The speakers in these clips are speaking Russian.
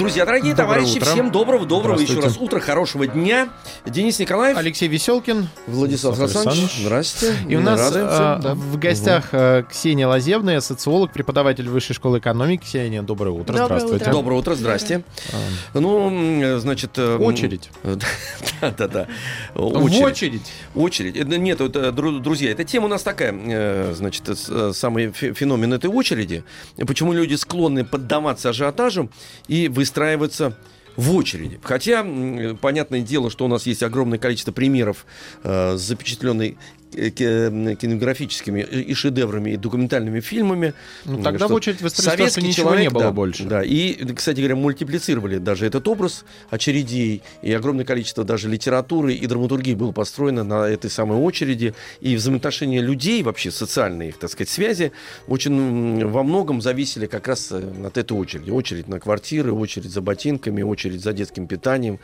Друзья, дорогие Доброе товарищи, утро. всем доброго, доброго еще раз утра, хорошего дня. Денис Николаев, Алексей Веселкин. Владислав Александр Александрович, здрасте. И у нас а, да. в гостях а, Ксения Лазевная, социолог, преподаватель Высшей школы экономики. Ксения, доброе утро. Доброе Здравствуйте. утро. Доброе утро, здрасте. А, Ну, значит... э, Очередь. Да-да-да. В очередь. Очередь. Это- Нет, это, дру- друзья, эта тема у нас такая, э, значит, э, самый фе- феномен этой очереди. Почему люди склонны поддаваться ажиотажу и выстраиваться в очереди. Хотя, понятное дело, что у нас есть огромное количество примеров э, запечатленной кинематографическими и шедеврами, и документальными фильмами. Ну, тогда Что в очередь советский ничего человек, не было да, больше. Да, и, кстати говоря, мультиплицировали даже этот образ очередей, и огромное количество даже литературы и драматургии было построено на этой самой очереди, и взаимоотношения людей, вообще социальные их, так сказать, связи, очень во многом зависели как раз э, от этой очереди. Очередь на квартиры, очередь за ботинками, очередь за детским питанием,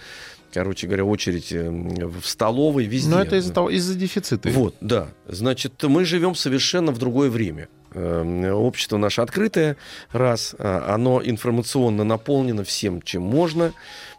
короче говоря, очередь э, в столовой, везде. Но это из-за того, из-за дефицита. Вот, да. Значит, мы живем совершенно в другое время. Эм, Общество наше открытое, раз, а, оно информационно наполнено всем, чем можно.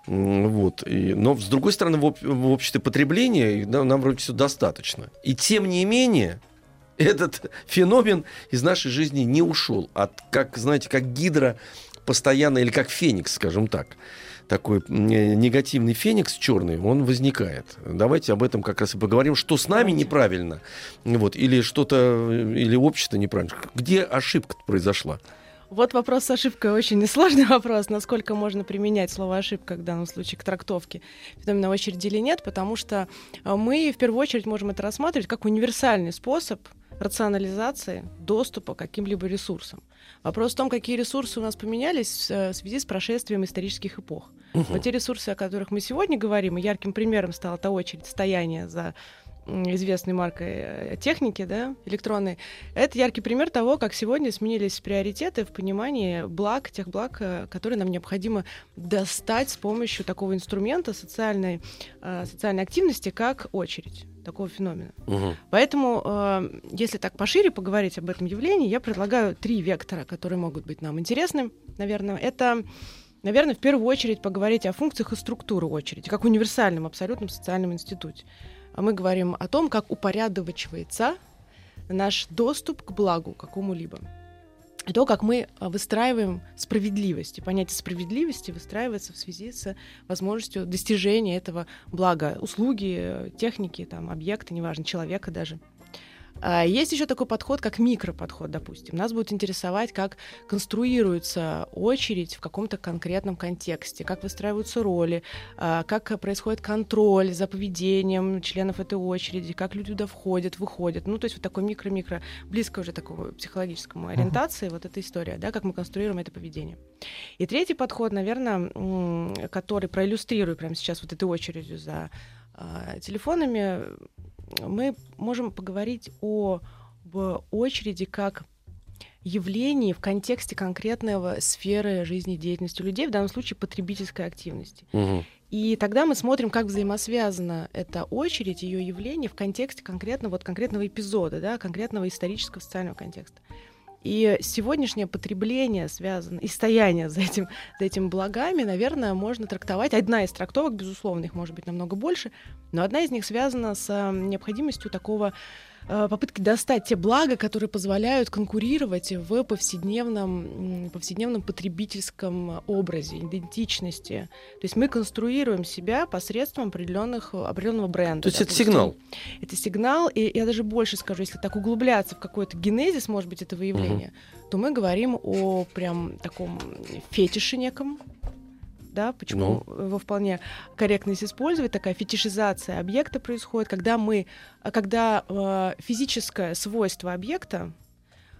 Вот. И, но, с другой стороны, в, об- в обществе потребления нам вроде все достаточно. И тем не менее, этот феномен из нашей жизни не ушел. От, как, знаете, как гидра постоянно, или как феникс, скажем так. Такой негативный феникс черный, он возникает. Давайте об этом как раз и поговорим, что с нами неправильно, вот, или что-то, или общество неправильно. Где ошибка произошла? Вот вопрос с ошибкой очень несложный вопрос, насколько можно применять слово ошибка в данном случае к трактовке феномена очереди или нет, потому что э, мы в первую очередь можем это рассматривать как универсальный способ рационализации доступа к каким-либо ресурсам. Вопрос в том, какие ресурсы у нас поменялись э, в связи с прошествием исторических эпох. Вот те ресурсы, о которых мы сегодня говорим, и ярким примером стала та очередь стояния за известной маркой э, техники, да, электронной, это яркий пример того, как сегодня сменились приоритеты в понимании благ, тех благ, э, которые нам необходимо достать с помощью такого инструмента социальной, э, социальной активности, как очередь такого феномена. Поэтому, э, если так пошире поговорить об этом явлении, я предлагаю три вектора, которые могут быть нам интересны, наверное. Это, наверное, в первую очередь поговорить о функциях и структуре очереди, как универсальном абсолютном социальном институте. А мы говорим о том, как упорядочивается наш доступ к благу какому-либо. И то, как мы а, выстраиваем справедливость. И понятие справедливости выстраивается в связи с возможностью достижения этого блага. Услуги, э, техники, там, объекта, неважно, человека даже. А Есть еще такой подход, как микроподход, допустим. Нас будет интересовать, как конструируется очередь в каком-то конкретном контексте, как выстраиваются роли, а, как происходит контроль за поведением членов этой очереди, как люди туда входят, выходят. Ну, то есть вот такой микро-микро, близко уже такому психологическому ориентации, вот эта история, да, как мы конструируем это поведение. И третий подход, наверное, который проиллюстрирую прямо сейчас вот этой очередью за а, телефонами, мы можем поговорить о в очереди как явлении в контексте конкретного сферы жизнедеятельности людей, в данном случае потребительской активности. И тогда мы смотрим, как взаимосвязана эта очередь, ее явление в контексте конкретно, вот конкретного эпизода, да, конкретного исторического социального контекста. И сегодняшнее потребление связано, и стояние за, этим, за этим благами, наверное, можно трактовать. Одна из трактовок, безусловно, их может быть намного больше, но одна из них связана с необходимостью такого попытки достать те блага, которые позволяют конкурировать в повседневном, повседневном потребительском образе, идентичности. То есть мы конструируем себя посредством определенных, определенного бренда. То есть это сигнал. Это сигнал, и я даже больше скажу, если так углубляться в какой-то генезис, может быть, этого явления, то мы говорим о прям таком фетише неком, да, почему его вполне корректно здесь использовать, такая фетишизация объекта происходит, когда мы, когда э, физическое свойство объекта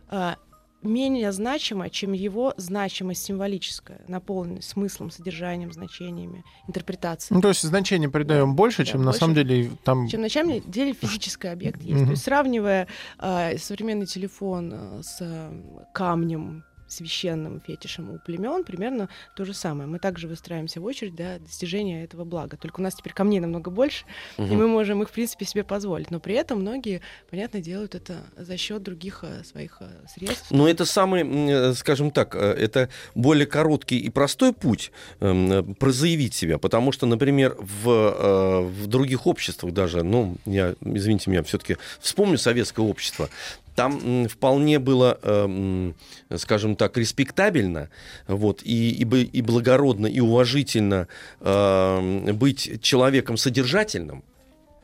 э, менее значимо, чем его значимость символическая, наполненная смыслом, содержанием, значениями, интерпретацией. Ну, то есть значение придаем больше, Да, чем на больше. самом деле там... чем на самом деле физический объект есть. Мгм. То есть сравнивая э, современный телефон э, с э, камнем священным фетишем у племен, примерно то же самое. Мы также выстраиваемся в очередь для достижения этого блага. Только у нас теперь камней намного больше, угу. и мы можем их, в принципе, себе позволить. Но при этом многие, понятно, делают это за счет других э, своих э, средств. Но это самый, э, скажем так, это более короткий и простой путь эм, прозаявить себя, потому что, например, в, в других обществах даже, ну, я, извините меня, все-таки вспомню советское общество, там вполне было, эм, скажем так, респектабельно, вот, и, и, и благородно, и уважительно эм, быть человеком содержательным,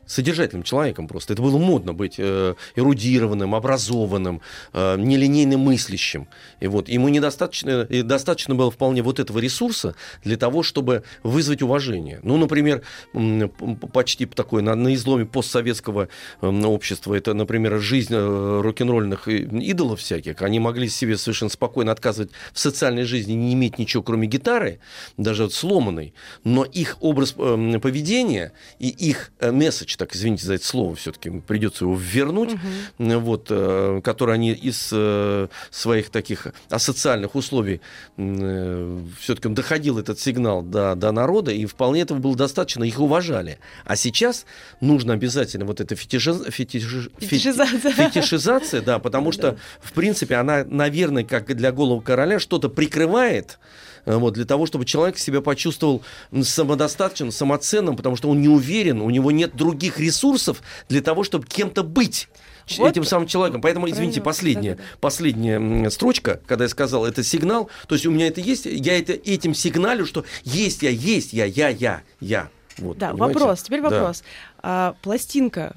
содержательным человеком просто. Это было модно быть э, эрудированным, образованным, э, нелинейным мыслящим. И вот ему недостаточно, и достаточно было вполне вот этого ресурса для того, чтобы вызвать уважение. Ну, например, почти такое на, на изломе постсоветского э, общества, это, например, жизнь э, рок-н-ролльных идолов всяких. Они могли себе совершенно спокойно отказывать в социальной жизни, не иметь ничего, кроме гитары, даже вот сломанной, но их образ э, поведения и их э, месседж задача, так извините за это слово, все-таки придется его вернуть, угу. вот, э, который они из э, своих таких асоциальных условий э, все-таки доходил этот сигнал до, до народа, и вполне этого было достаточно, их уважали. А сейчас нужно обязательно вот эта фетиши... фетиш... фетишизация. фетишизация, да, потому что, в принципе, она, наверное, как для головы короля, что-то прикрывает, вот, для того, чтобы человек себя почувствовал самодостаточным, самоценным, потому что он не уверен, у него нет других ресурсов для того, чтобы кем-то быть. Вот. этим самым человеком. Поэтому, извините, последняя, да, да, да. последняя строчка, когда я сказал, это сигнал, то есть у меня это есть, я это, этим сигналю, что есть я, есть я, я, я, я. Вот, да, понимаете? вопрос, теперь вопрос. Да. А, пластинка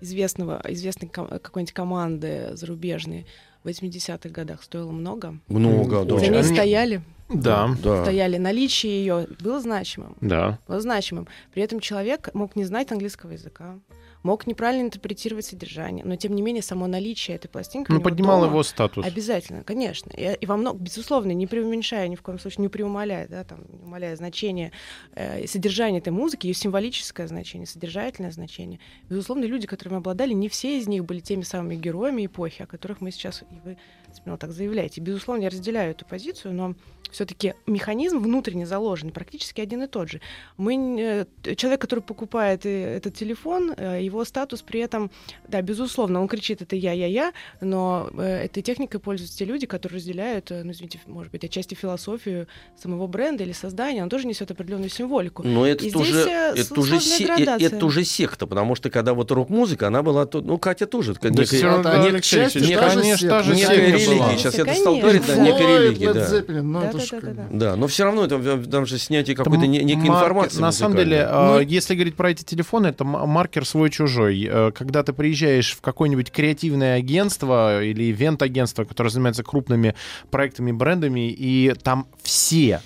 известного, известной какой-нибудь команды зарубежной в 80-х годах стоила много? Много, да. За ней стояли? Да. да. стояли, наличие ее было значимым. Да. Было значимым. При этом человек мог не знать английского языка, мог неправильно интерпретировать содержание, но тем не менее само наличие этой пластинки ну, поднимало его статус. Обязательно, конечно. И, и во много, безусловно, не преуменьшая ни в коем случае, не преумоляя, да, там, не умаляя значение э, содержания этой музыки, ее символическое значение, содержательное значение. Безусловно, люди, которыми обладали, не все из них были теми самыми героями эпохи, о которых мы сейчас, и вы смело так заявляете. Безусловно, я разделяю эту позицию, но все-таки механизм внутренне заложен, практически один и тот же. Мы, э, человек, который покупает э, этот телефон, э, его статус при этом, да, безусловно, он кричит это я, я, я, но этой техникой пользуются те люди, которые разделяют, ну, извините, может быть, отчасти философию самого бренда или создания, он тоже несет определенную символику. Но это и уже, это уже, се, это уже секта, потому что когда вот рок-музыка, она была, ну, Катя тоже, да некая, все равно, некая, Алексей, некая, некая, некая религия. Сейчас я стал говорить, да, некая религия, да да, да, да, да. но все равно это там же снятие какой-то некой информации. На самом деле, ну, если говорить про эти телефоны, это маркер свой-чужой. Э, когда ты приезжаешь в какое-нибудь креативное агентство или ивент-агентство, которое занимается крупными проектами, брендами, и там все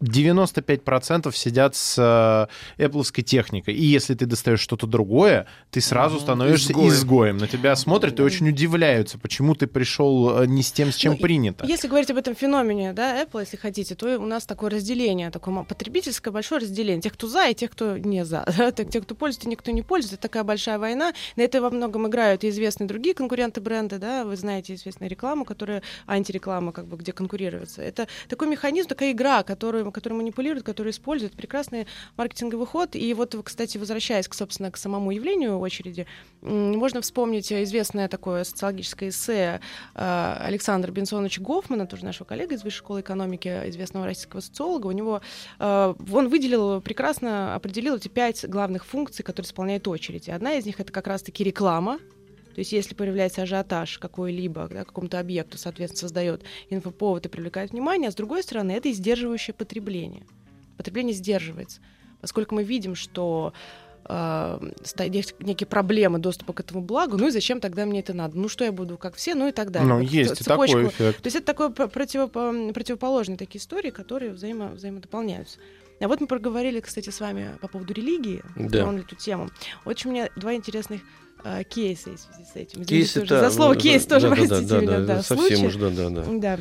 95% сидят с э, Apple техникой. И если ты достаешь что-то другое, ты сразу mm-hmm. становишься изгоем. изгоем. На тебя смотрят и очень удивляются, почему ты пришел э, не с тем, с чем ну, принято. Если говорить об этом феномене, да, Apple, если хотите, то у нас такое разделение, такое потребительское большое разделение. Тех, кто за, и тех, кто не за. Да? Тех, кто пользуется, и никто не пользуется. Это такая большая война. На это во многом играют и известные другие конкуренты бренда, да, вы знаете известную рекламу, которая антиреклама, как бы, где конкурируется. Это такой механизм, такая игра, которую который манипулируют, который используют. Прекрасный маркетинговый ход. И вот, кстати, возвращаясь, к, собственно, к самому явлению очереди, можно вспомнить известное такое социологическое эссе э, Александра Бенсоновича Гофмана, тоже нашего коллега из Высшей школы экономики, известного российского социолога. У него э, он выделил, прекрасно определил эти пять главных функций, которые исполняет очередь. И одна из них это как раз-таки реклама, то есть если появляется ажиотаж какой-либо, да, какому-то объекту, соответственно, создает инфоповод и привлекает внимание, а с другой стороны, это и сдерживающее потребление. Потребление сдерживается. Поскольку мы видим, что э, некие проблемы доступа к этому благу, ну и зачем тогда мне это надо? Ну что я буду, как все, ну и так далее. Ну, вот есть цепочку. такой эффект. То есть это такое против, противоположные такие истории, которые взаимо, взаимодополняются. А вот мы проговорили, кстати, с вами по поводу религии, да. эту тему. Вот у меня два интересных а, кейсы в связи с этим. Извините, кейс тоже, за слово кейс тоже, да, простите да, меня. Да, да, совсем уж, да, да, да. да.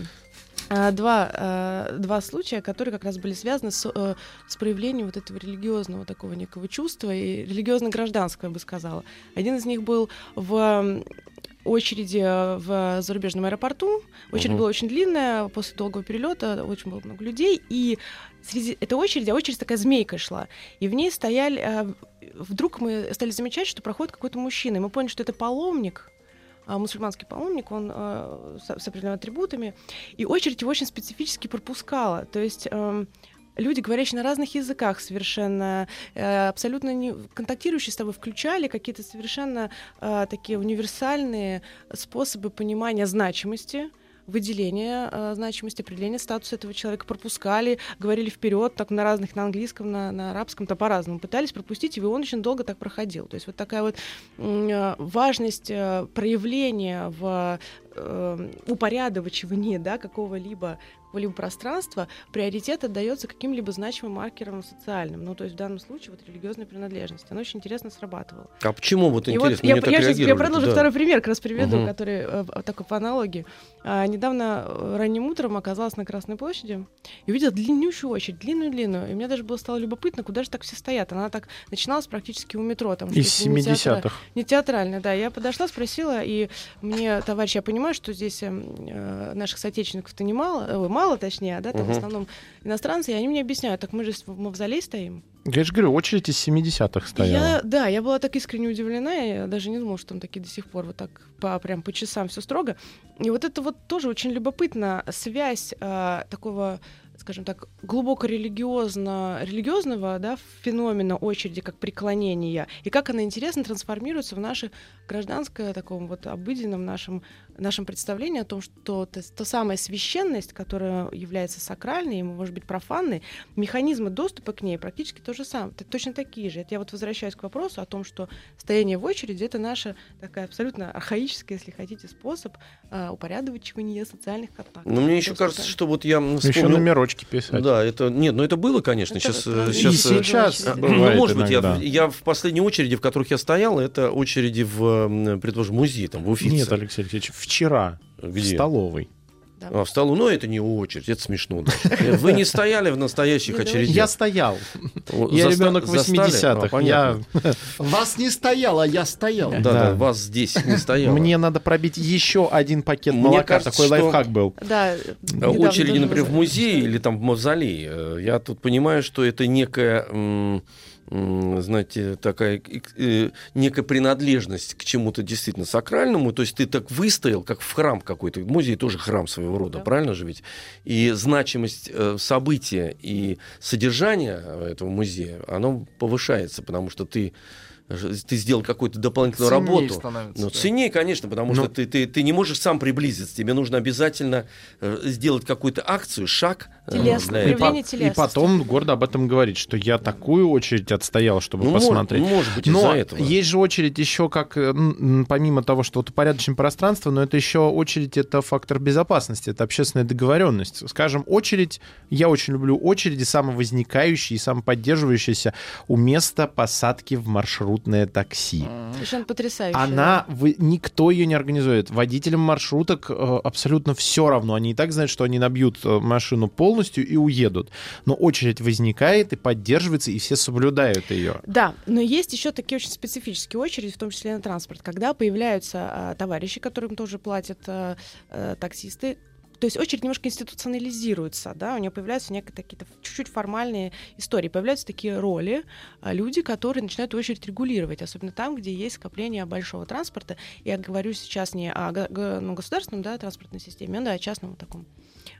А, два, а, два случая, которые как раз были связаны с, э, с проявлением вот этого религиозного такого некого чувства и религиозно-гражданского, я бы сказала. Один из них был в очереди в зарубежном аэропорту. Очередь Мгм. была очень длинная, после долгого перелета очень было много людей, и среди этой очереди, а очередь такая змейка шла, и в ней стояли... э, Вдруг мы стали замечать, что проходит какой-то мужчина, и мы поняли, что это паломник, а, мусульманский паломник, он э, с, определенными атрибутами, и очередь его очень специфически пропускала. То есть эм, люди, говорящие на разных языках, совершенно э, абсолютно не контактирующие с тобой, включали какие-то совершенно такие универсальные способы понимания значимости выделения э, значимости, определения статуса этого человека, пропускали, говорили вперед, так на разных, на английском, на, на арабском, то по-разному. Пытались пропустить, и он очень долго так проходил. То есть вот такая вот э, важность э, проявления в э, упорядочивании да, какого-либо какого-либо пространства, приоритет отдается каким-либо значимым маркерам социальным. Ну, то есть в данном случае вот религиозная принадлежность. Она очень интересно срабатывала. А почему вот И интересно, вот я, так я, щас- я продолжу Да. второй пример, как раз приведу, Мгм. который э, такой по аналогии. А, недавно э, ранним утром оказалась на Красной площади и увидела длиннющую очередь, длинную-длинную. И мне даже было стало любопытно, куда же так все стоят. Она так начиналась практически у метро. Там, Из что-то не театра- 70-х. не театрально, да. Я подошла, спросила, и мне, товарищ, я понимаю, что здесь эм, э, наших соотечественников-то немало, э, мало точнее, да, там в Мгм. основном иностранцы, и они мне объясняют, так мы же в мавзолей стоим. Я же говорю, очередь из 70-х И стояла. Я, да, я была так искренне удивлена, я даже не думала, что там такие до сих пор вот так по, прям по часам все строго. И вот это вот тоже очень любопытно, связь а, такого скажем так, глубоко религиозно, религиозного да, феномена очереди как преклонения, и как она интересно трансформируется в наше гражданское, таком вот обыденном нашем, нашем представлении о том, что та, та самая священность, которая является сакральной, и может быть профанной, механизмы доступа к ней практически то же самое, точно такие же. Это я вот возвращаюсь к вопросу о том, что стояние в очереди это наша такая абсолютно архаическая, если хотите, способ а, упорядочивания социальных контактов. Но Ну, мне еще кажется, что вот я м, Еще вспомнил... номерочки писать. Да, это... Нет, ну это было, конечно. Это Сейчас, вот, э, И сейчас, э, сейчас А, Ну, может быть, я, я в последней очереди, в которых я стоял, это очереди в, предположим, музей, там, в Уфице. Нет, Алексей Алексеевич, вчера в Где? столовой. Да. А, в столу, ну это не очередь, это смешно. да. Вы не стояли в настоящих давайте. очередях? Я стоял. Я ребенок застали? 80-х. А. Я... Вас не стояло, а я стоял. Да, Да. да, вас здесь не стояло. Мне надо пробить еще один пакет Мне молока. кажется, Такой что- лайфхак был. Да, А очереди, например, в музее или там в мавзолей, э, я тут понимаю, что это некая, знаете, такая э, некая принадлежность к чему-то действительно сакральному. То есть ты так выстоял, как в храм какой-то. Музей тоже храм своего рода, Да. правильно же ведь? И значимость э, события и содержания э, этого музея, оно повышается, потому что ты ты сделал какую-то дополнительную Ценнее работу. становится, Ну, да. ценнее, конечно, потому Ну. что ты, ты, ты не можешь сам приблизиться. Тебе нужно обязательно э, сделать какую-то акцию, шаг. э, Телесно, для проявление по- и потом гордо об этом говорить, что я такую очередь отстоял, чтобы Ну, посмотреть. ну, может быть, Но из-за этого. есть же очередь еще как, э, помимо того, что вот упорядочим пространство, но это еще очередь, это фактор безопасности, это общественная договоренность. Скажем, очередь, я очень люблю очереди, самовозникающие и самоподдерживающиеся у места посадки в маршрутное такси. Совершенно потрясающе. Она, вы, никто ее не организует. Водителям маршруток э, абсолютно все равно. Они и так знают, что они набьют э, машину полностью и уедут. Но очередь возникает и поддерживается, и все соблюдают ее. Да, но есть еще такие очень специфические очереди, в том числе на транспорт, когда появляются а, товарищи, которым тоже платят а, а, таксисты. То есть очередь немножко институционализируется, да, у нее появляются некие какие-то чуть-чуть формальные истории, появляются такие роли, а, люди, которые начинают очередь регулировать, особенно там, где есть скопление большого транспорта. Я говорю сейчас не о ну, государственном да, транспортной системе, да, о частном таком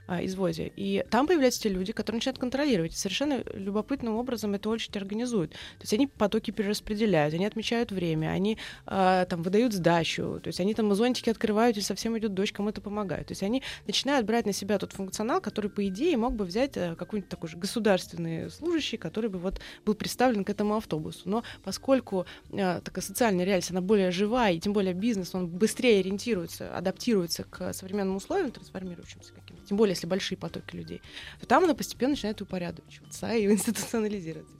а, извозе. И там появляются те люди, которые начинают контролировать. И совершенно любопытным образом эту очередь организуют. То есть они потоки перераспределяют, они отмечают время, они а, там выдают сдачу, то есть они там зонтики открывают, и совсем идет дождь, кому-то помогают. То есть они начинают брать на себя тот функционал, который, по идее, мог бы взять э, какой-нибудь такой же государственный служащий, который бы вот был представлен к этому автобусу. Но поскольку э, такая социальная реальность, она более живая, и тем более бизнес, он быстрее ориентируется, адаптируется к современным условиям, трансформирующимся каким-то, тем более, если большие потоки людей, то там она постепенно начинает упорядочиваться и институционализироваться.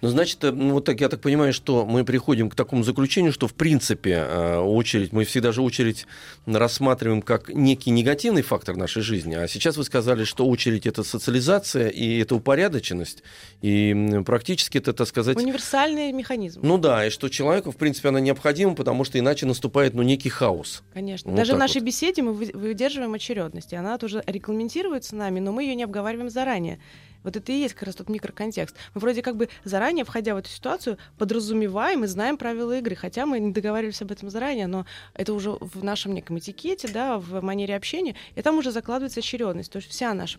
Ну, значит, э, ну, вот так я так понимаю, что мы приходим к такому заключению, что в принципе э, очередь, мы всегда же очередь рассматриваем как некий негативный фактор нашей жизни. А сейчас вы сказали, что очередь это социализация и это упорядоченность. И практически это, так сказать, Универсальный механизм. ну да, и что человеку, в принципе, она необходима, потому что иначе наступает ну, некий хаос. Конечно. Вот Даже в нашей вот. беседе мы вы- выдерживаем очередность. И она тоже регламентируется нами, но мы ее не обговариваем заранее. Вот это и есть как раз тот микроконтекст. Мы вроде как бы заранее, входя в эту ситуацию, подразумеваем и знаем правила игры, хотя мы не договаривались об этом заранее, но это уже в нашем неком этикете, да, в манере общения, и там уже закладывается очередность. То есть вся наша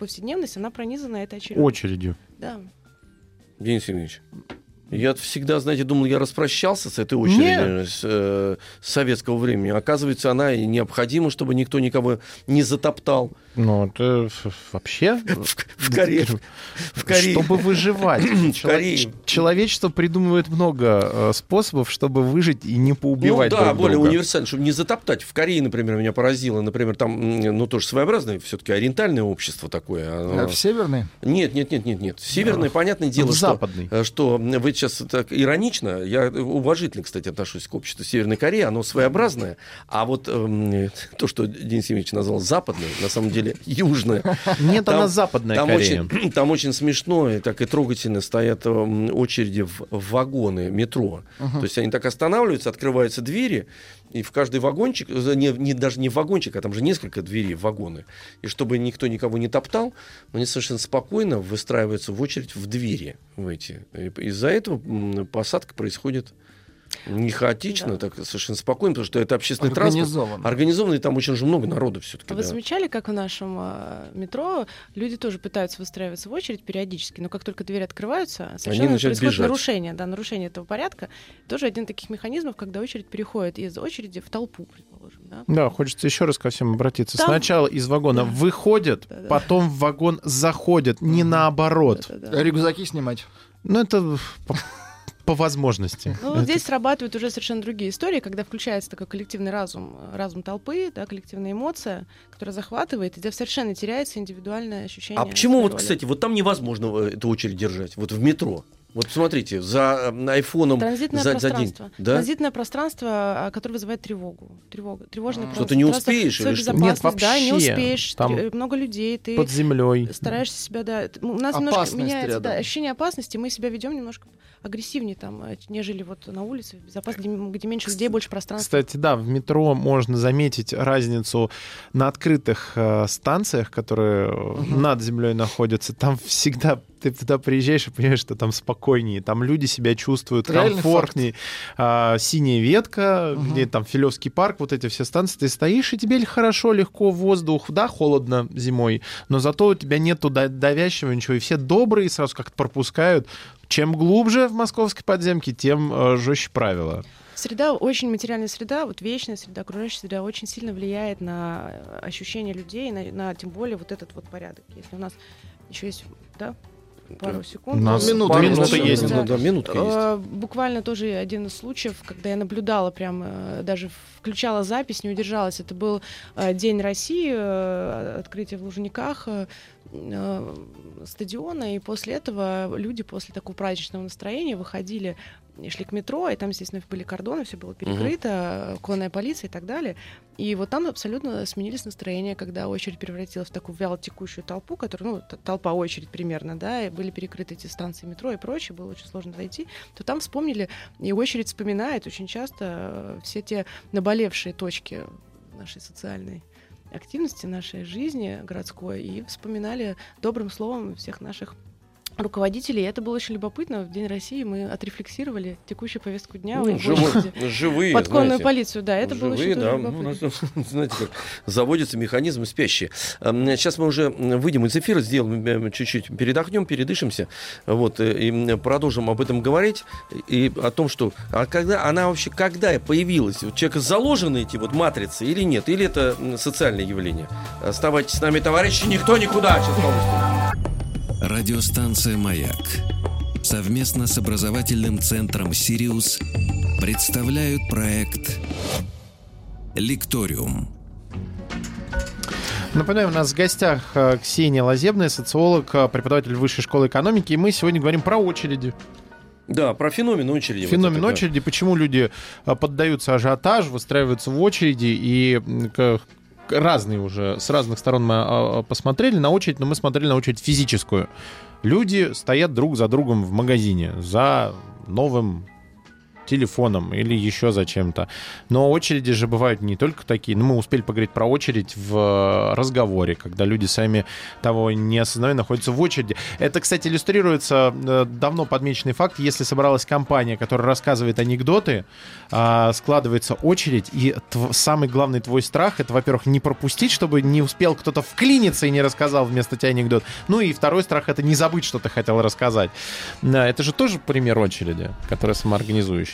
повседневность, она пронизана этой очередностью. Очередью. Да. Денис Евгеньевич, я всегда, знаете, думал, я распрощался с этой очередью с, э, с советского времени. Оказывается, она и необходима, чтобы никто никого не затоптал. Ну, это вообще... В, в Корее. В Корее. Чтобы выживать. Чело- Человечество придумывает много э, способов, чтобы выжить и не Ну поубивать да, друг более друга. универсально, чтобы не затоптать. В Корее, например, меня поразило, например, там, ну, тоже своеобразное, все-таки ориентальное общество такое. оно- А в Северной? Нет, нет, нет, нет, нет. Северное, понятное дело, в что, западный. э, что вы сейчас так иронично, я уважительно, кстати, отношусь к обществу Северной Кореи, оно своеобразное, а вот эм, то, что Денис Евгеньевич назвал западное, на самом деле южное. Нет, Там- она западная Там Корея. очень, там очень смешно и так и трогательно стоят м, очереди в, вагоны метро. То есть они так останавливаются, открываются двери, и в каждый вагончик, не, не- даже не в вагончик, а там же несколько дверей в вагоны. И чтобы никто никого не топтал, они совершенно спокойно выстраиваются в очередь в двери в эти. Из-за этого посадка происходит не хаотично, так совершенно спокойно, потому что это общественный транспорт. Организованно. Организованный, там очень же много народу все-таки. А вы замечали, как в нашем а, метро люди тоже пытаются выстраиваться в очередь периодически, но как только двери открываются, совершенно начинают происходит бежать. нарушение, да, нарушение этого порядка. Тоже один из таких механизмов, когда очередь переходит из очереди в толпу, предположим, да. Да, хочется еще раз ко всем обратиться. Там- Сначала из вагона Да. выходят, Да-да. потом в вагон заходят, не наоборот. Да-да-да. Рюкзаки снимать. Ну, это по, возможности. Ну, вот здесь срабатывают уже совершенно другие истории, когда включается такой коллективный разум, э, разум толпы, да, коллективная эмоция, которая захватывает, и где совершенно теряется индивидуальное ощущение. А почему вот, роли. кстати, вот там невозможно э, эту очередь держать, вот в метро? Вот смотрите, за э, айфоном Транзитное за, за день. пространство. Да? Транзитное пространство, а, которое вызывает тревогу. Тревога. Тревожное Что ты пространство. не успеешь или что? Нет, да, не вообще. успеешь. Там Тр- Много людей, ты Под землей. стараешься себя, да. У нас немножко Опасность меняется да, ощущение опасности, мы себя ведем немножко агрессивнее там, э, нежели вот на улице, безопасно, где, где меньше людей, больше пространства. Кстати, да, в метро можно заметить разницу на открытых э, станциях, которые э, над землей находятся. Там всегда ты туда приезжаешь и понимаешь, что там спокойнее, там люди себя чувствуют Реальный комфортнее. А, синяя ветка, Мгм. где там Филевский парк, вот эти все станции, ты стоишь, и тебе хорошо, легко, воздух, да, холодно зимой, но зато у тебя нету да- давящего ничего, и все добрые сразу как-то пропускают. Чем глубже в московской подземке, тем э, жестче правила. Среда, очень материальная среда, вот вечная среда, окружающая среда очень сильно влияет на э, ощущение людей, на, на тем более вот этот вот порядок. Если у нас еще есть, да, пару секунд. У нас минута Пару минута есть. Да, да, минутка есть. Э, Буквально тоже один из случаев, когда я наблюдала прям, э, даже включала запись, не удержалась. Это был э, День России, э, открытие в Лужниках э, стадиона, и после этого люди после такого праздничного настроения выходили и шли к метро, и там, естественно, были кордоны, все было перекрыто, э, конная полиция и так далее. И вот там абсолютно сменились настроения, когда очередь превратилась в такую вялотекущую толпу, которая, ну, толпа очередь примерно, да, и были перекрыты эти станции метро и прочее, было очень сложно зайти, то там вспомнили, и очередь вспоминает очень часто э, все те наболевшие точки нашей социальной активности, нашей жизни городской, и вспоминали добрым словом всех наших руководителей. И это было очень любопытно. В День России мы отрефлексировали текущую повестку дня. Ну, очереди. живые, Подконную знаете. полицию, да, это было Живые, очень да. Ну, у нас, любопытно. знаете, как заводятся механизмы спящие. Эм, Сейчас мы уже выйдем из эфира, сделаем чуть-чуть, передохнем, передышимся, вот, э, и продолжим об этом говорить, и о том, что, а когда, она вообще когда появилась? У человека заложены эти вот матрицы или нет? Или это социальное явление? Оставайтесь с нами, товарищи, никто никуда. Сейчас новости. Радиостанция «Маяк» совместно с образовательным центром «Сириус» представляют проект «Лекториум». Напоминаю, у нас в гостях э, Ксения Лазебная, социолог, э, преподаватель Высшей школы экономики, и мы сегодня говорим про очереди. Да, про феномен очереди. Феномен вот это, да. очереди, почему люди э, поддаются ажиотажу, выстраиваются в очереди, и разные уже, с разных сторон мы а, а, посмотрели на очередь, но мы смотрели на очередь физическую. Люди стоят друг за другом в магазине за новым телефоном или еще за чем-то. Но очереди же бывают не только такие. Ну, мы успели поговорить про очередь в э, разговоре, когда люди сами того не осознавая находятся в очереди. Это, кстати, иллюстрируется э, давно подмеченный факт. Если собралась компания, которая рассказывает анекдоты, а, складывается очередь, и самый главный твой страх это, во-первых, не пропустить, чтобы не успел кто-то вклиниться и не рассказал вместо тебя анекдот. Ну и второй страх это не забыть, что ты хотел рассказать. Да, это же тоже пример очереди, которая самоорганизующаяся.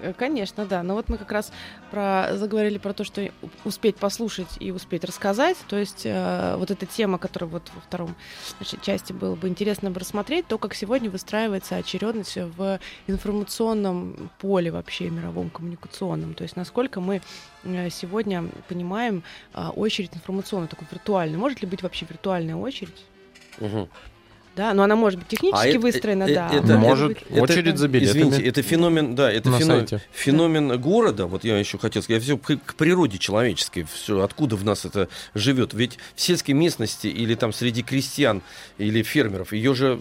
Э, Конечно, да. Но вот мы как раз про, заговорили про то, что успеть послушать и успеть рассказать. То есть э, вот эта тема, которая вот во втором значит, части было бы интересно бы рассмотреть, то, как сегодня выстраивается очередность в информационном поле вообще мировом, коммуникационном. То есть насколько мы э, сегодня понимаем э, очередь информационную, такую виртуальную. Может ли быть вообще виртуальная очередь? Мгм. Да, но она может быть технически это- выстроена, э, да. это- Может, быть- это- очередь за билетами. Извините, это феномен, да, это На феномен, сайте. феномен города. Вот я еще хотел сказать, все к, природе человеческой, все откуда в нас это живет. Ведь в сельской местности или там среди крестьян или фермеров ее же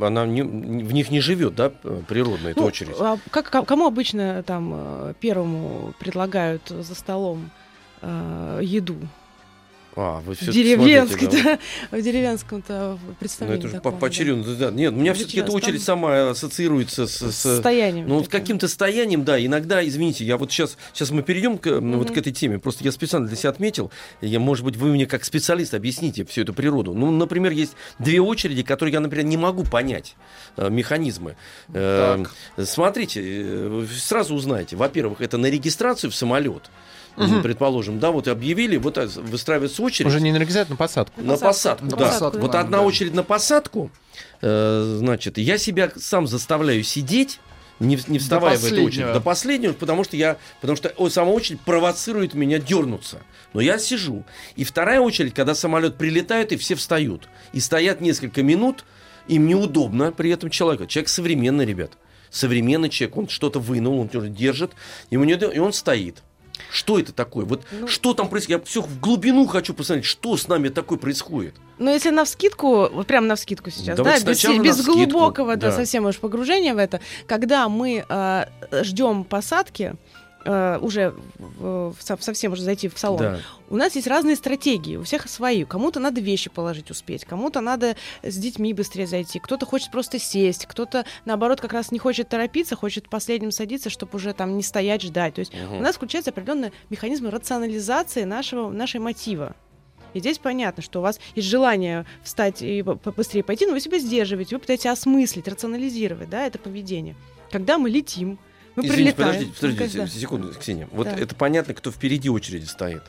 она не- в них не живет, да, природная эта Ну, очередь. а как, ко- кому обычно там э, первому предлагают за столом э, еду? А, вы В всё-таки деревенской, смотрите, да. да, в деревенском-то Ну, представлении это же по- таком, да. поочередно, да. Нет, у меня все-таки эта очередь сама ассоциируется с, с- Состоянием. Ну, вот каким-то состоянием, да, иногда, извините, я вот сейчас, сейчас мы перейдем к, м, вот к этой теме, просто я специально для себя отметил, я, может быть, вы мне как специалист объясните всю эту природу. Ну, например, есть две очереди, которые я, например, не могу понять, э, механизмы. Э, смотрите, э, вы сразу узнаете, во-первых, это на регистрацию в самолет, Мгм. предположим, да, вот объявили, вот а, выстраивается очередь. Уже не нарезать на посадку. На посадку, На да. посадку, вот одна Да. очередь на посадку, э, значит, я себя сам заставляю сидеть, не, не вставая в эту очередь, до последнего, потому что я, потому что о, сама очередь провоцирует меня дернуться. Но я сижу. И вторая очередь, когда самолет прилетает, и все встают. И стоят несколько минут, им неудобно при этом человеку. Человек современный, ребят. Современный человек, он что-то вынул, он держит, ему не, и он стоит. Что это такое? Вот Ну- что там происходит? Я все в глубину хочу посмотреть, что с нами такое происходит. Но если на вскидку, вот прям на вскидку сейчас, Да да, без, без глубокого, да, да. совсем уж погружения в это, когда мы э, ждем посадки, э, уже в- в- со- совсем уже зайти в салон, Да. у нас есть разные стратегии, у всех свои. Кому-то надо вещи положить успеть, кому-то надо с детьми быстрее зайти, кто-то хочет просто сесть, кто-то, наоборот, как раз не хочет торопиться, хочет последним садиться, чтобы уже там не стоять, ждать. То есть Мгм. у нас включается определенный механизм рационализации нашего, нашей мотива. И здесь понятно, что у вас есть желание встать и побыстрее пойти, но вы себя сдерживаете, вы пытаетесь осмыслить, рационализировать, да, это поведение. Когда мы летим, мы Извините, прилетаем. подождите, подождите, Ну, когда- секунду, Ксения. Вот Да. это понятно, кто впереди очереди стоит.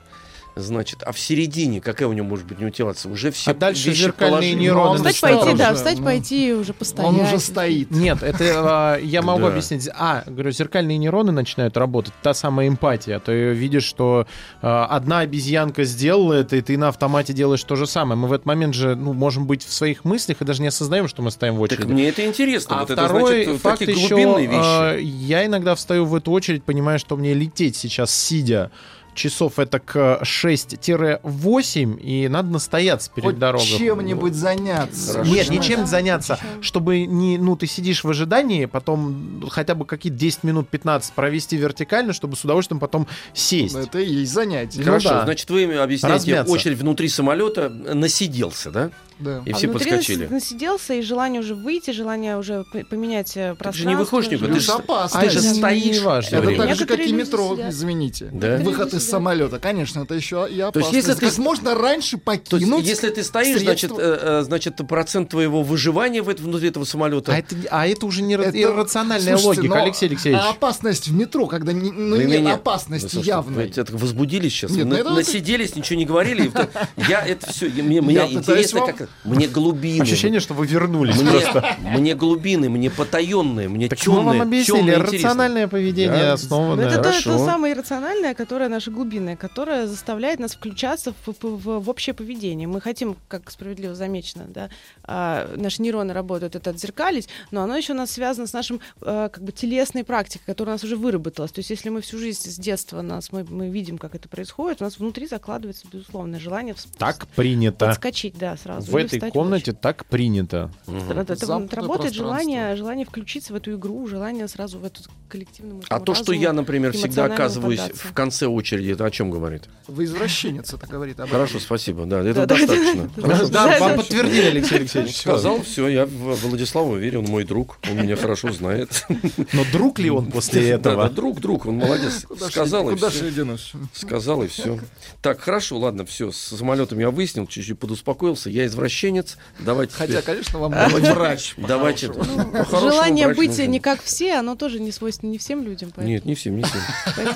Значит, а в середине какая у него может быть мотивация? Уже все А дальше вещи зеркальные положили. нейроны он Встать, начинают пойти, да, уже, встать, ну, пойти уже постоять. Он уже стоит. Нет, это э, я могу Да. объяснить. А, говорю, зеркальные нейроны начинают работать. Та самая эмпатия. Ты видишь, что э, одна обезьянка сделала это, и ты на автомате делаешь то же самое. Мы в этот момент же ну, можем быть в своих мыслях и даже не осознаем, что мы стоим в очереди. Так мне это интересно. А вот это второй значит факт такие еще, глубинные вещи. э, я иногда встаю в эту очередь, понимая, что мне лететь сейчас сидя часов это к 6-8, и надо настояться перед Хоть дорогой. чем-нибудь заняться. Хорошо. Нет, ничем заняться, чтобы не, ну, ты сидишь в ожидании, потом хотя бы какие-то 10 минут, 15 провести вертикально, чтобы с удовольствием потом сесть. Это и есть занятие. Ну Хорошо, да. значит, вы объясняете Размяться. очередь внутри самолета насиделся, да? Да. И А все внутри подскочили. нас- насиделся, и желание уже выйти, желание уже поменять э, же пространство. не выходишь никуда, ты же- опасно. ты же стоишь не важно. Это так же, как и метро, сидят. извините. Да? Выход из Сидят. самолета, конечно, это еще и То есть, опасно. если ты Как с- можно раньше То есть, покинуть. если ты стоишь, значит, средства- э, э, значит, процент твоего выживания в это- внутри этого самолета. А это, а это уже не Это- иррациональная Слушайте, логика, но Алексей Алексеевич. А опасность в метро, когда не- ну, Вы нет меня- опасности явной. Вы это возбудились сейчас? Нет, Вы ну на- это- насиделись, ничего не говорили. Я это все, мне, интересно, как мне глубины. Ощущение, что вы вернулись Мне, просто. мне глубины, мне потаенные, мне Так темные. вам объяснили, рациональное поведение. Ну, это то самое иррациональное, которое наши глубинная, которая заставляет нас включаться в, в- в общее поведение. Мы хотим, как справедливо замечено, да, а, наши нейроны работают это отзеркалить, но оно еще у нас связано с нашим а, как бы телесной практикой, которая у нас уже выработалась. То есть если мы всю жизнь с детства нас, мы, мы видим, как это происходит, у нас внутри закладывается, безусловно, желание Так принято. подскочить, да, сразу. В этой комнате так принято. Мгм. это, это работает желание, желание включиться в эту игру, желание сразу в эту коллективную А то, что я, например, всегда оказываюсь поддаться. в конце очереди, это о чем говорит? Вы извращенец, это говорит об этом. Хорошо, спасибо. Да, это Да, достаточно. да, Хорошо. да. Да, вам подтвердили, Алексей Алексеевич. Сказал, все, я в Владиславу уверен, он мой друг, он меня хорошо знает. Но друг ли он после Да, да, этого? друг, друг, он молодец. Сказал и все. Сказал и все. Так, хорошо, ладно, все. С самолетом я выяснил, чуть-чуть подуспокоился. Я извращенец. Давайте. Хотя, конечно, вам врач. Давайте. по-хорошему Желание быть не как все, оно тоже не свойственно не всем людям. Нет, не всем, не всем.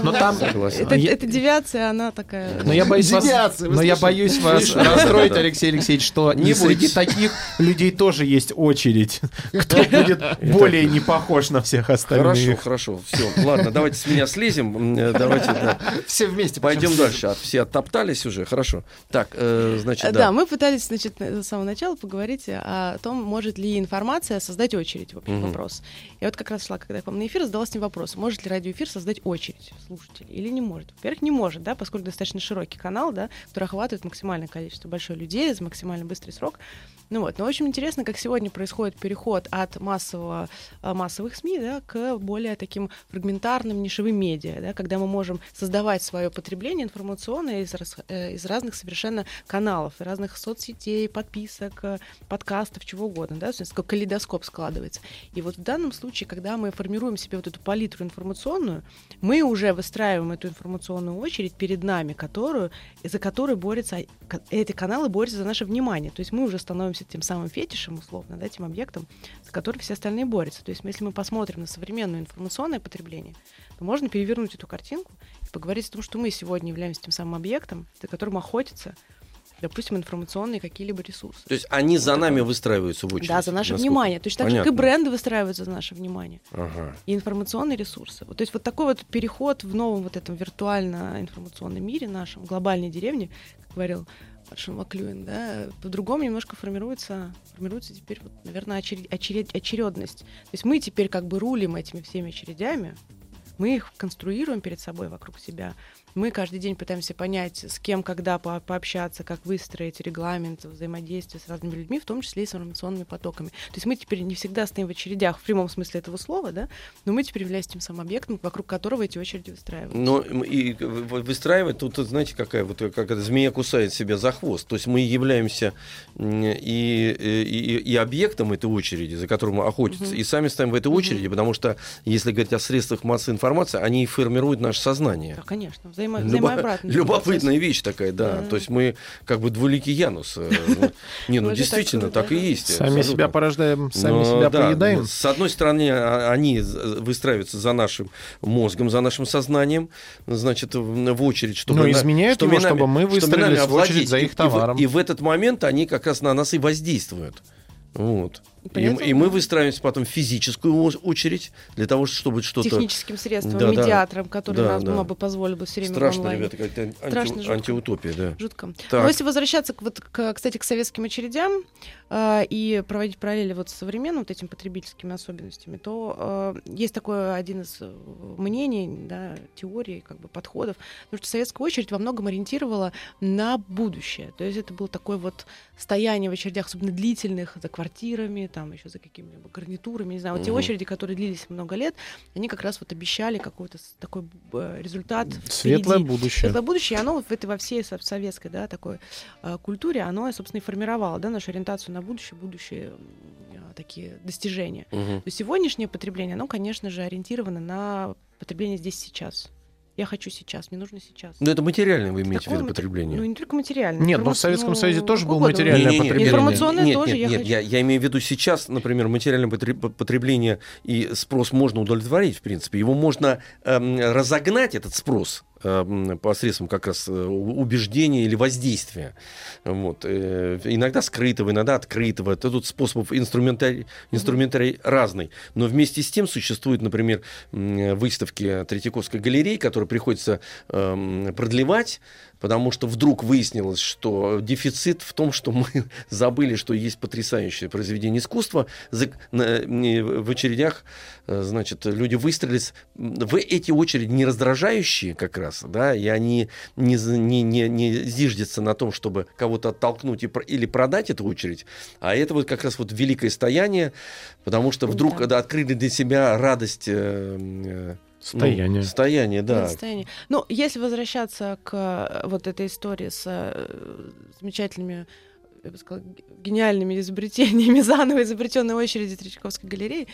Но там... Это девиация, она такая. Но я боюсь вас, но я боюсь вас расстроить. Алексей Алексеевич, что Не и среди таких людей тоже есть очередь. Кто будет более не похож на всех Хорошо, остальных. хорошо, все. Ладно, давайте с меня слезем. Э, Давайте, да. Все вместе. Пойдем дальше. От- Все оттоптались уже, хорошо. Так, э, значит, Да. да. мы пытались, значит, на- с самого начала поговорить о том, может ли информация создать очередь, в общем, вопрос. Я вот как раз шла, когда я к вам на эфир, задалась этим вопросом, может ли радиоэфир создать очередь слушателей или не может. Во-первых, не может, да, поскольку достаточно широкий канал, да, который охватывает максимальное количество большое людей за максимально быстрый срок. Ну вот, но очень интересно, как сегодня происходит переход от массового, а, массовых СМИ да, к более таким фрагментарным нишевым медиа, да, когда мы можем создавать свое потребление информационное из, э, из разных совершенно каналов, разных соцсетей, подписок, э, подкастов, чего угодно, да, то есть такой калейдоскоп складывается. И вот в данном случае, когда мы формируем себе вот эту палитру информационную, мы уже выстраиваем эту информационную очередь перед нами, которую, за которую борются, ка- эти каналы борются за наше внимание. То есть мы уже становимся тем самым фетишем, условно, да, тем объектом, за который все остальные борются. То есть если мы посмотрим на современное информационное потребление, то можно перевернуть эту картинку и поговорить о том, что мы сегодня являемся тем самым объектом, за которым охотятся, допустим, информационные какие-либо ресурсы. То есть они за нами выстраиваются в очередь. Да, за наше насколько? внимание. Точно так же, как и Понятно. бренды выстраиваются за наше внимание. Ага. И информационные ресурсы. Вот, то есть вот такой вот переход в новом вот этом виртуально-информационном мире нашем, глобальной деревне, как говорил Маршал Маклюин, да, по-другому немножко формируется, формируется теперь, вот, наверное, очередь, очередь- очередность. То есть мы теперь как бы рулим этими всеми очередями, мы их конструируем перед собой вокруг себя. Мы каждый день пытаемся понять, с кем, когда по- пообщаться, как выстроить регламент взаимодействия с разными людьми, в том числе и с информационными потоками. То есть мы теперь не всегда стоим в очередях в прямом смысле этого слова, да, но мы теперь являемся тем самым объектом, вокруг которого эти очереди выстраиваются. Но и выстраивать тут, знаете, какая вот э, как змея кусает себя за хвост. То есть мы являемся м, и, и, и- объектом этой очереди, за которым охотятся, Мгм. и сами стоим в этой очереди, потому что если говорить о средствах массовой информации, они формируют наше сознание. Да, конечно, взаимо- взаимообратный любопытная вещь такая, да. Да. То есть мы как бы двуликий Янус. э, ну, Не, ну действительно, так и есть. Сами себя порождаем, сами себя да, поедаем. С одной стороны, а- они выстраиваются за нашим мозгом, за нашим сознанием, значит, в, очередь, чтобы... Но изменяют его, чтобы мы выстроились в очередь за их товаром. И, в этот момент они как раз на нас и воздействуют. Вот. И, Поэтому, и мы да. выстраиваемся потом в физическую очередь для того, чтобы что-то... техническим средством, Да, да. медиатором, который Да, нас да. бы позволил бы все время Страшно, онлайне. ребята, какая-то анти- Страшно, жутко. антиутопия, да. Жутко. Так. Но если возвращаться, к, вот, к, кстати, к советским очередям э, и проводить параллели вот с современным вот этими потребительскими особенностями, то э, есть такое один из э, мнений, да, теорий, как бы подходов, потому что советская очередь во многом ориентировала на будущее. То есть это было такое вот стояние в очередях, особенно длительных, за квартирами, там еще за какими-либо гарнитурами, не знаю, вот те Мгм. очереди, которые длились много лет, они как раз вот обещали какой-то такой э, результат Светлое впереди. будущее. Светлое будущее, оно вот в этой во всей со- советской, да, такой э, культуре, оно, собственно, и формировало, да, нашу ориентацию на будущее, будущие м, э, такие достижения. Мгм. То сегодняшнее потребление, оно, конечно же, ориентировано на потребление здесь сейчас. Я хочу сейчас, мне нужно сейчас. Ну, это материальное вы имеете в виду потребление? Ну, не только материальное. Нет, ну, в информац- Советском ну, Союзе тоже было материальное Не-не-не, потребление. Информационное нет, тоже нет, я нет, хочу. я, я имею в виду сейчас, например, материальное потреб- потребление и спрос можно удовлетворить, в принципе. Его можно эм, разогнать, этот спрос, посредством как раз э, убеждения или воздействия. Вот. Э, Иногда скрытого, иногда открытого. Это тут способов инструментарий, инструментарий разный. Но вместе с тем существуют, например, выставки Третьяковской галереи, которые приходится эм, продлевать, потому что вдруг выяснилось, что дефицит в том, что мы забыли, что есть потрясающее произведение искусства. В очередях, э, значит, люди выстроились в эти очереди не раздражающие как раз, да, и они не, не, не, не зиждятся на том, чтобы кого-то оттолкнуть и или продать эту очередь, а это вот как раз вот великое стояние, потому что вдруг Да. когда открыли для себя радость э, э, ну, Состояние. состояние, да. Состояние. Ну, если возвращаться к э, вот этой истории с э, замечательными, я бы сказала, гениальными изобретениями заново изобретенной очереди Третьяковской галереи,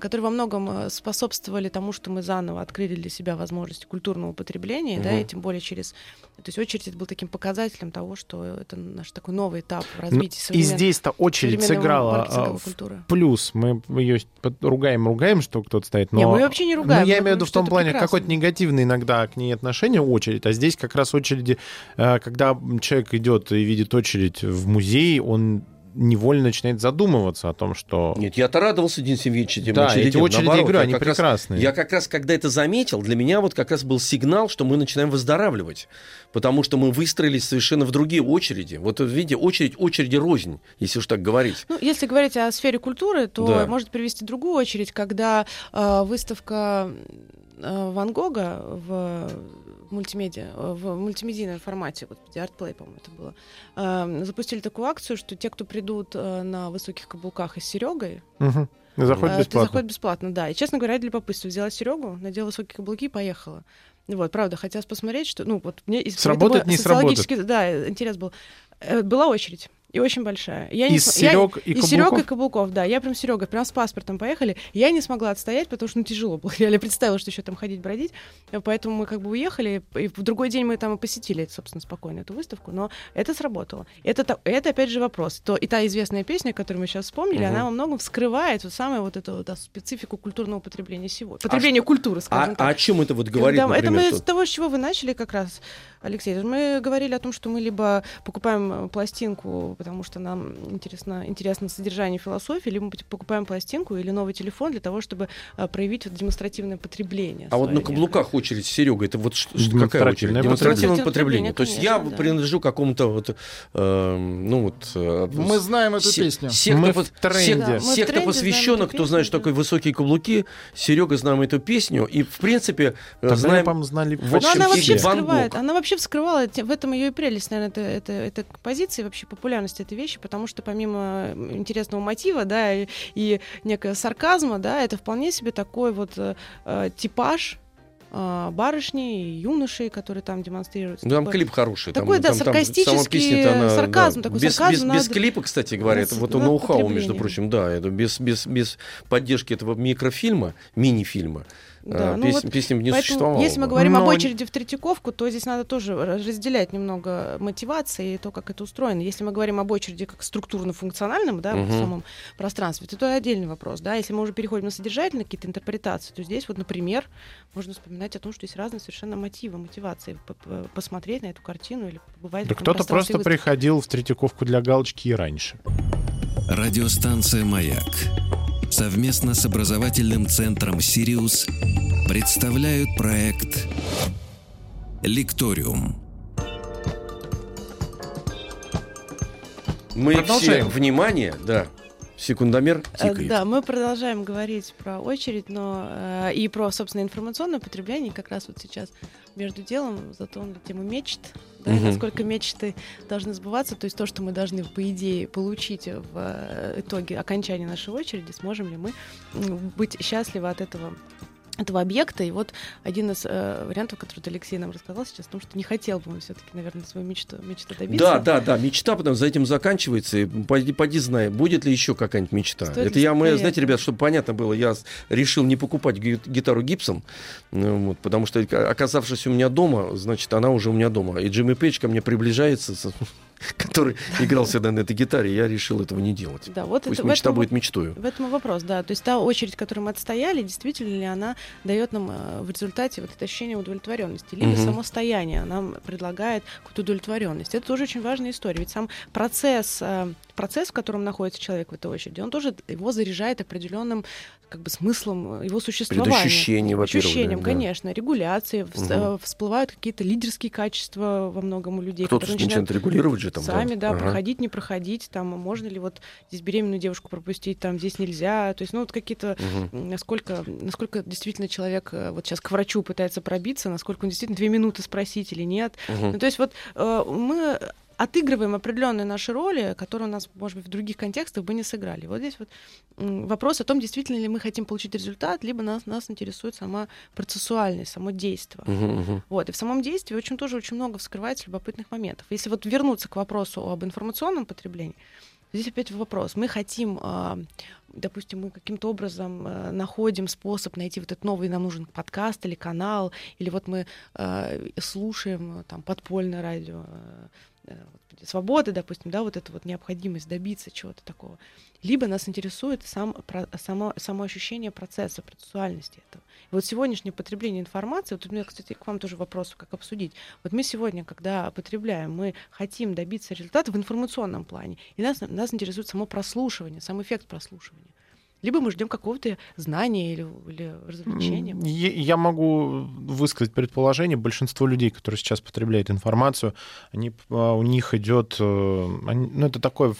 которые во многом э, способствовали тому, что мы заново открыли для себя возможности культурного потребления, да, Мгм. и тем более через... То есть очередь это был таким показателем того, что это наш такой новый этап в Ну, развитии И современ- здесь-то очередь сыграла а, культуры. плюс. Мы ее ругаем, ругаем, что кто-то стоит. Но... Не, мы вообще не ругаем. Ну, я имею в виду в том плане, какое-то негативное иногда к ней отношение очередь, а здесь как раз очереди, э, когда человек идет и видит очередь в музей, он невольно начинает задумываться о том, что... Нет, я-то радовался День семьи этим да, эти очередям. очереди, Наоборот, я они как раз- прекрасные. Я как раз, когда это заметил, для меня вот как раз был сигнал, что мы начинаем выздоравливать. Потому что мы выстроились совершенно в другие очереди. Вот видите, очередь, очереди рознь, если уж так говорить. Ну, если говорить о сфере культуры, то Да. может привести другую очередь, когда э, выставка э, Ван Гога в мультимедиа, э, в мультимедийном формате, вот ArtPlay, по-моему, это было, э, запустили такую акцию, что те, кто придут э, на высоких каблуках и с Серегой, Мгм. Заходит э, бесплатно. Ты заходит бесплатно, да. И, честно говоря, для любопытства взяла Серегу, надела высокие каблуки и поехала. Вот, правда, хотелось посмотреть, что, ну, вот мне был не социологический, Да, интерес был. Была очередь. И очень большая. Я не Из см- я- Серег и из Серег и каблуков? да. Я прям Серега, прям с паспортом поехали. Я не смогла отстоять, потому что ну, тяжело было. Я представила, что еще там ходить, бродить. Поэтому мы как бы уехали. И в другой день мы там и посетили, собственно, спокойно эту выставку. Но это сработало. Это, это опять же вопрос. То, и та известная песня, которую мы сейчас вспомнили, Мгм. она во многом вскрывает вот самую вот эту да, специфику культурного потребления сегодня. Потребление культуры, А, скажем а так. о чем это вот говорит, Да, это например, мы тот- с того, с чего вы начали как раз, Алексей. Мы говорили о том, что мы либо покупаем э, пластинку, потому что нам интересно, интересно содержание философии, либо мы покупаем пластинку или новый телефон для того, чтобы э, проявить вот демонстративное потребление. А вот на каблуках очередь с Серегой, это вот что, что- какая очередь? Демонстративное Демонстративное потребление. потребление. То есть я да. принадлежу какому-то вот, э, ну вот... э, Мы знаем эту се- песню. Секта, Мы в тренде. Да, мы в секта тренде знаем эту кто знает, песню, что да. такое высокие каблуки. Серега знаем эту песню. И, в принципе, Тогда, знаем... по-моему, знали в общем, она вообще Ван Гог. она вообще вскрывала, те- в этом ее и прелесть, наверное, это, это, это позиции вообще популярности этой вещи, потому что помимо интересного мотива, да, и, и некого сарказма, да, это вполне себе такой вот э, э, типаж э, барышни и юношей, которые там демонстрируются. Ну, там Такой- клип хороший. такой, там, да, там- там саркастический песня-то она, сарказм, такой без, сарказм без, над- без клипа, кстати говоря, это вот ноу-хау, между прочим, да, это без, без, без поддержки этого микрофильма, мини-фильма, Да, а, ну песня, вот не Поэтому, существовала. если мы говорим об Но- очереди в Третьяковку, то здесь надо тоже разделять немного мотивации и то, как это устроено. Если мы говорим об очереди как структурно-функциональном, да, в Мгм. самом пространстве, то это отдельный вопрос, да. Если мы уже переходим на содержательные какие-то интерпретации, то здесь вот, например, можно вспоминать о том, что есть разные совершенно мотивы, мотивации посмотреть на эту картину или побывать Да в кто-то просто выставки. приходил в Третьяковку для галочки и раньше. Радиостанция «Маяк» совместно с образовательным центром «Сириус» представляют проект «Лекториум». Мы все, Продолжаем. внимание, да, секундомер Э, тикает. Да, мы продолжаем говорить про очередь, но э, и про, собственно, информационное потребление. Как раз вот сейчас между делом затронули тему мечт. Да, Мгм. насколько мечты должны сбываться, то есть то, что мы должны, по идее, получить в э, итоге окончания нашей очереди, сможем ли мы быть счастливы от этого этого объекта. И вот один из э, вариантов, который Алексей нам рассказал сейчас, в том, что не хотел бы он все-таки, наверное, свою мечту, мечту добиться. Да, да, да, мечта потом за этим заканчивается. И поди, поди знай, будет ли еще какая-нибудь мечта. Стоит Это я, мы, знаете, ребят, чтобы понятно было, я решил не покупать ги- гитару Гибсон, ну, вот, потому что, оказавшись у меня дома, значит, она уже у меня дома. И Джимми Пейдж ко мне приближается, который играл всегда на этой гитаре, я решил этого не делать. Да, вот Пусть это, мечта этом будет мечтою. В этом вопрос, да. То есть та очередь, которую мы отстояли, действительно ли она дает нам э, в результате вот это ощущение удовлетворенности, либо Мгм. само состояние нам предлагает какую-то удовлетворенность. Это тоже очень важная история. Ведь сам процесс, э, процесс, в котором находится человек в этой очереди, он тоже его заряжает определенным как бы смыслом его существования. Предощущение, во-первых. Ощущением, да, да. конечно, регуляции, э, всплывают какие-то лидерские качества во многом у людей, Кто-то начинает регулировать же там. сами, да, Ага. проходить, не проходить, там, можно ли вот здесь беременную девушку пропустить, там, здесь нельзя, то есть, ну, вот какие-то, м, насколько, насколько действительно человек э, вот сейчас к врачу пытается пробиться, насколько он действительно две минуты спросить или нет. Мгм. Ну, то есть вот э, мы отыгрываем определенные наши роли, которые у нас, может быть, в других контекстах бы не сыграли. Вот здесь вот вопрос о том, действительно ли мы хотим получить результат, либо нас, нас интересует сама процессуальность, само действие. Мгм. Вот, и в самом действии очень тоже очень много вскрывается любопытных моментов. Если вот вернуться к вопросу об информационном потреблении, здесь опять вопрос. Мы хотим, а, допустим, мы каким-то образом а, находим способ найти вот этот новый, нам нужен подкаст или канал, или вот мы а, слушаем там подпольное радио, свободы, допустим, да, вот эта вот необходимость добиться чего-то такого. Либо нас интересует сам, про- само, само ощущение процесса, процессуальности этого. И вот сегодняшнее потребление информации, вот у меня, кстати, к вам тоже вопрос, как обсудить. Вот мы сегодня, когда потребляем, мы хотим добиться результата в информационном плане, и нас, нас интересует само прослушивание, сам эффект прослушивания. Либо мы ждем какого-то знания или, или развлечения. Я могу высказать предположение. Большинство людей, которые сейчас потребляют информацию, они, а, у них идет, э, они- ну это такое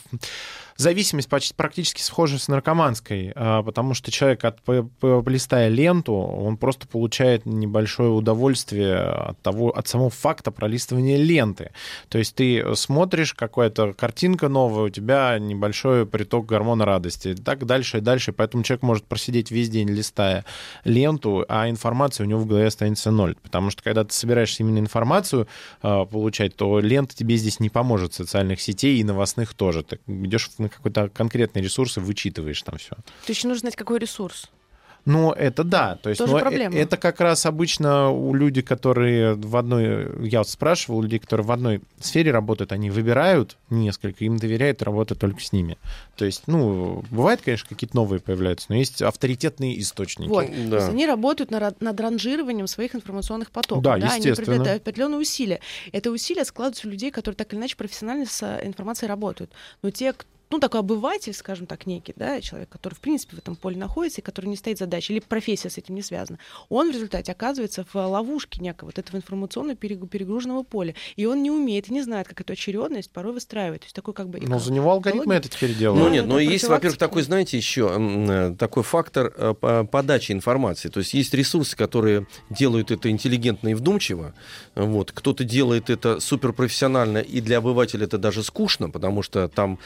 зависимость почти, практически схожа с наркоманской, а, потому что человек, от, п- п- листая ленту, он просто получает небольшое удовольствие от того, от самого факта пролистывания ленты. То есть ты смотришь, какая-то картинка новая, у тебя небольшой приток гормона радости. Так дальше и дальше. Поэтому человек может просидеть весь день, листая ленту, а информация у него в голове останется ноль. Потому что когда ты собираешься именно информацию э, получать, то лента тебе здесь не поможет социальных сетей и новостных тоже. Ты идешь на какой-то конкретный ресурс и вычитываешь там все. То есть нужно знать, какой ресурс. Ну, это да. То есть, Тоже но э- проблема. это как раз обычно у людей, которые в одной... Я вот спрашивал, у людей, которые в одной сфере работают, они выбирают несколько, им доверяют работают только с ними. То есть, ну, бывает, конечно, какие-то новые появляются, но есть авторитетные источники. Вот. То есть Да. они работают над, над ранжированием своих информационных потоков. Да, Они естественно. приобретают определенные усилия. Это усилия складываются у людей, которые так или иначе профессионально с э, информацией работают. Но те, к- ну, такой обыватель, скажем так, некий, да, человек, который, в принципе, в этом поле находится, и который не стоит задачей, или профессия с этим не связана, он в результате оказывается в ловушке некого вот этого информационно перег- перегруженного поля. И он не умеет и не знает, как эту очередность порой выстраивать. То есть такой как бы... Но за него алгоритмы это теперь Ну делают. Да, нет, но есть, во-первых, такой, знаете, еще э, такой фактор э, по- подачи информации. То есть есть ресурсы, которые делают это интеллигентно и вдумчиво. Вот. Кто-то делает это суперпрофессионально, и для обывателя это даже скучно, потому что там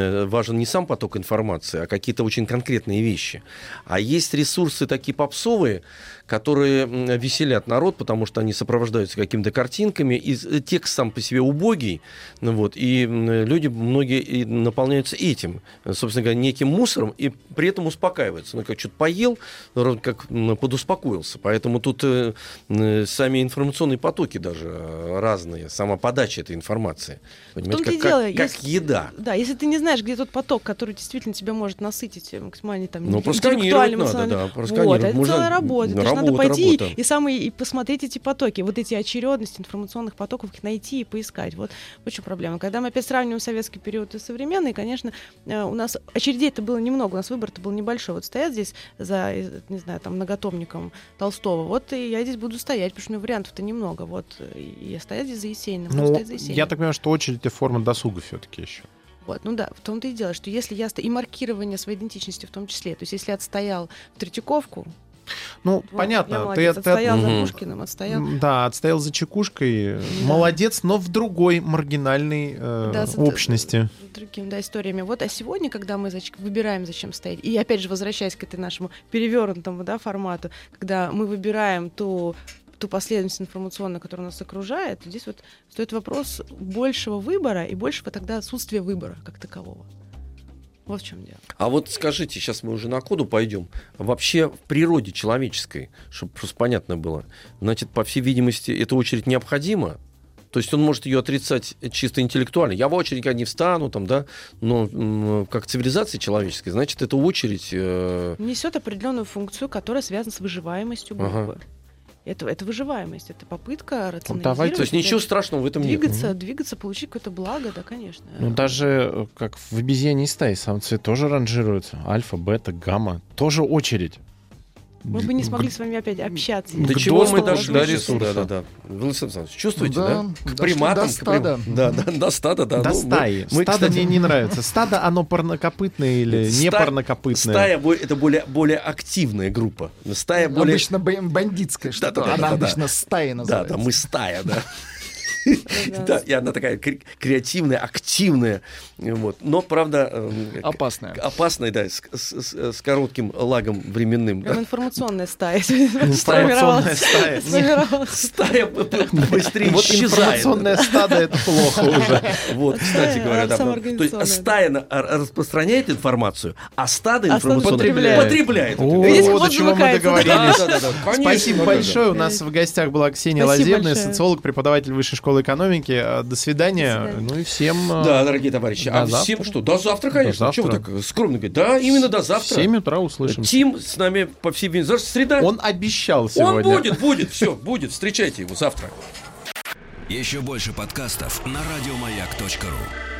э, важен не сам поток информации, а какие-то очень конкретные вещи. А есть ресурсы такие попсовые, которые веселят народ, потому что они сопровождаются какими-то картинками, и с- текст сам по себе убогий, ну вот, и люди многие наполняются этим, э, собственно говоря, неким мусором, и при этом успокаиваются. Ну, как что-то поел, вроде как подуспокоился. Поэтому тут э, э, сами информационные потоки даже э, разные, сама подача этой информации. Понимаете, как, дело, как, как если- еда. Да, если ты не знаешь, где тот поток, который действительно тебя может насытить э, максимально там Ну, интеллектуально, надо, да, Вот, это Можно- целая работа. То есть надо работа, пойти работа. и самые и посмотреть эти потоки, вот эти очередности информационных потоков, их найти и поискать. Вот в чем проблема. Когда мы опять сравниваем советский период и современный, конечно, э, у нас очередей-то было немного, у нас выбор-то был небольшой. Вот стоят здесь за, э, не знаю, там, многотомником Толстого, вот и я здесь буду стоять, потому что у меня вариантов-то немного. Вот, и я стоять здесь за Есениным, Ну, стоять за Есениным. я так понимаю, что очередь это форма досуга все-таки еще. Вот, ну да, в том-то и дело, что если я и маркирование своей идентичности в том числе, то есть если я отстоял в Третьяковку, Ну, вот, я понятно, ты, молодец, ты- отстоял Мгм. за Пушкиным, отстоял. Да, отстоял за чекушкой. Да. Молодец, но в другой маргинальной э, Да, с- общности. с другими да, историями. Вот, а сегодня, когда мы зач- выбираем, зачем стоять, и опять же, возвращаясь к этой нашему перевернутому да, формату, когда мы выбираем ту ту последовательность информационную, которая нас окружает, здесь вот стоит вопрос большего выбора и большего тогда отсутствия выбора как такового. Вот в чем дело. А вот скажите, сейчас мы уже на коду пойдем. Вообще в природе человеческой, чтобы просто понятно было, значит, по всей видимости, эта очередь необходима То есть он может ее отрицать чисто интеллектуально. Я в очередь не встану, там, да, но как цивилизации человеческой, значит, эта очередь... э, Несет определенную функцию, которая связана с выживаемостью Ага. Это, это выживаемость, это попытка рационализировать. давайте- То есть ничего страшного в этом нет. Двигаться, двигаться, получить какое-то благо, да, конечно. Ну, даже э, как в обезьяне стае самцы тоже ранжируются. Альфа, бета, гамма. Тоже очередь. Мы бы не смогли с вами опять общаться. До чего мы доступу дошли? до сейчас? ресурса. Да, да, да. Вы, Александр Александрович, чувствуете, Да, да? К дошли приматам. до стада. Да, да, до стада, да. До Ну, стаи. Мы, Стадо мне не нравится. Стадо, оно парнокопытное или не парнокопытное? Стая это более, более активная группа. Стая более... Обычно бандитская что-то. Она обычно стаи Да, называется. да, мы стая, да. Да. И она такая кре- креативная, активная. Вот. Но, правда, эм, Опасная. опасная, да, с, с- с- с коротким лагом временным. Прям да. информационная стая. Информационная стая. Стая быстрее Вот исчезает. информационное стадо это плохо уже. Вот, кстати говоря, да. То есть стая а- распространяет информацию, а стадо А информационное потребляет. Видите, до вот чего мы договорились. Спасибо большое. У нас в гостях была Ксения Лазебная, большое. социолог, преподаватель Высшей школы экономики. А, До свидания. До свидания. Ну и всем... а, Да, дорогие товарищи. До а всем завтра. что? До завтра, конечно. До Чего вы так скромно говорите? Да, именно до В завтра. 7 утра услышим. Тим с нами по всей. Завтра среда. Он обещал Он сегодня. будет, будет, все, будет. Встречайте его завтра. Еще больше подкастов на радиомаяк.ру.